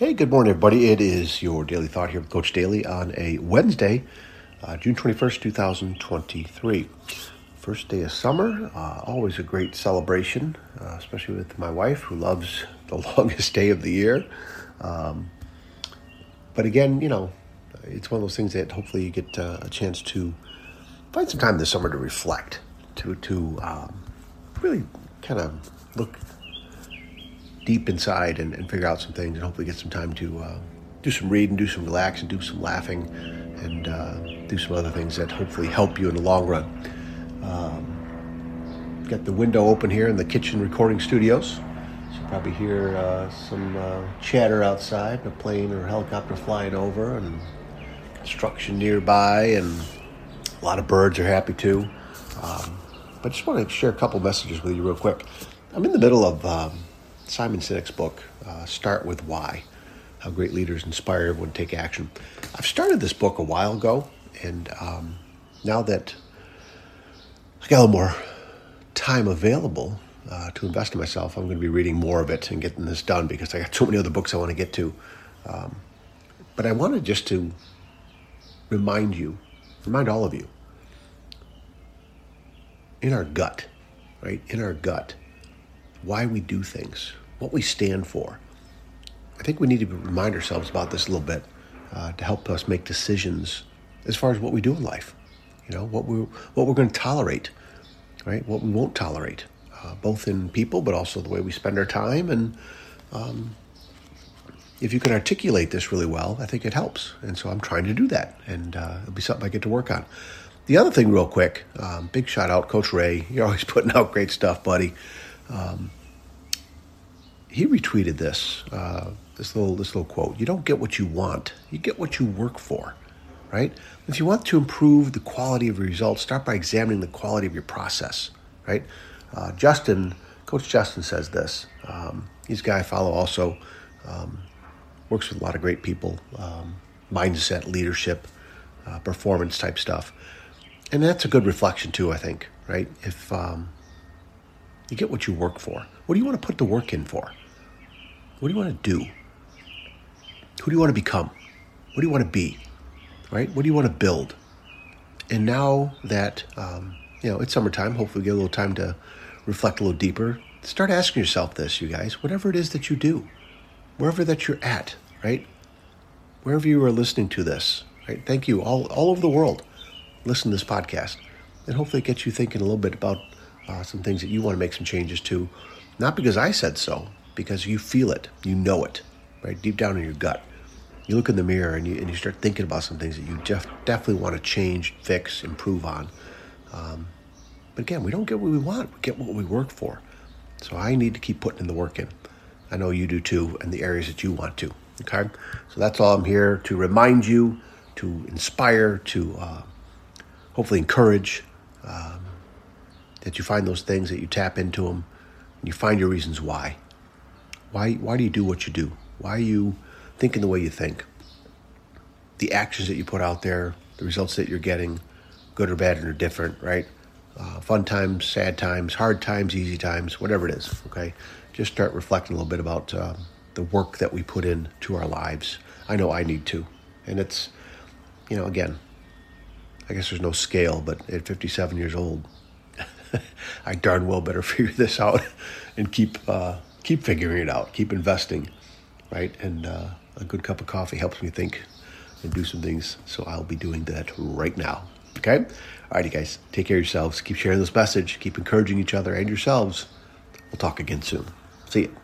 Hey, good morning, everybody. It is your daily thought here with Coach Daly on a Wednesday, uh, June 21st, 2023. First day of summer, uh, always a great celebration, uh, especially with my wife who loves the longest day of the year. Um, but again, you know, it's one of those things that hopefully you get uh, a chance to find some time this summer to reflect, to, to um, really kind of look deep inside and, and, figure out some things and hopefully get some time to uh, do some reading, do some relaxing, do some laughing, and uh, do some other things that hopefully help you in the long run. Um, got the window open here in the kitchen recording studios. So you probably hear uh, some uh, chatter outside, a plane or a helicopter flying over, and construction nearby, and a lot of birds are happy too. Um, but I just want to share a couple messages with you real quick. I'm in the middle of um, Simon Sinek's book, uh, Start with Why How Great Leaders Inspire Everyone to Take Action. I've started this book a while ago, and um, now that I got a little more time available uh, to invest in myself, I'm going to be reading more of it and getting this done because I got so many other books I want to get to. Um, but I wanted just to remind you, remind all of you, in our gut, right? In our gut, why we do things, what we stand for. I think we need to remind ourselves about this a little bit uh, to help us make decisions as far as what we do in life. You know, what we what we're going to tolerate, right? What we won't tolerate, uh, both in people, but also the way we spend our time. And um, if you can articulate this really well, I think it helps. And so I'm trying to do that, and uh, it'll be something I get to work on. The other thing, real quick, um, big shout out, Coach Ray. You're always putting out great stuff, buddy. Um, he retweeted this uh, this little this little quote. You don't get what you want; you get what you work for. Right? If you want to improve the quality of your results, start by examining the quality of your process. Right? Uh, Justin, Coach Justin says this. Um, he's a guy I follow also. Um, works with a lot of great people, um, mindset, leadership, uh, performance type stuff, and that's a good reflection too. I think. Right? If um, you get what you work for. What do you want to put the work in for? What do you want to do? Who do you want to become? What do you want to be? Right? What do you want to build? And now that um, you know it's summertime, hopefully we get a little time to reflect a little deeper. Start asking yourself this, you guys. Whatever it is that you do, wherever that you're at, right? Wherever you are listening to this, right? Thank you all all over the world. Listen to this podcast, and hopefully it gets you thinking a little bit about uh, some things that you want to make some changes to. Not because I said so, because you feel it, you know it, right deep down in your gut. You look in the mirror and you, and you start thinking about some things that you def- definitely want to change, fix, improve on. Um, but again, we don't get what we want, we get what we work for. So I need to keep putting in the work in. I know you do too, in the areas that you want to. Okay? So that's all I'm here to remind you, to inspire, to uh, hopefully encourage. Um, that you find those things, that you tap into them, and you find your reasons why. Why, why do you do what you do? Why are you thinking the way you think? The actions that you put out there, the results that you're getting, good or bad or different, right? Uh, fun times, sad times, hard times, easy times, whatever it is, okay? Just start reflecting a little bit about uh, the work that we put in to our lives. I know I need to. And it's, you know, again, I guess there's no scale, but at 57 years old, I darn well better figure this out and keep uh, keep figuring it out, keep investing, right? And uh, a good cup of coffee helps me think and do some things. So I'll be doing that right now. Okay? All righty, guys. Take care of yourselves. Keep sharing this message. Keep encouraging each other and yourselves. We'll talk again soon. See you.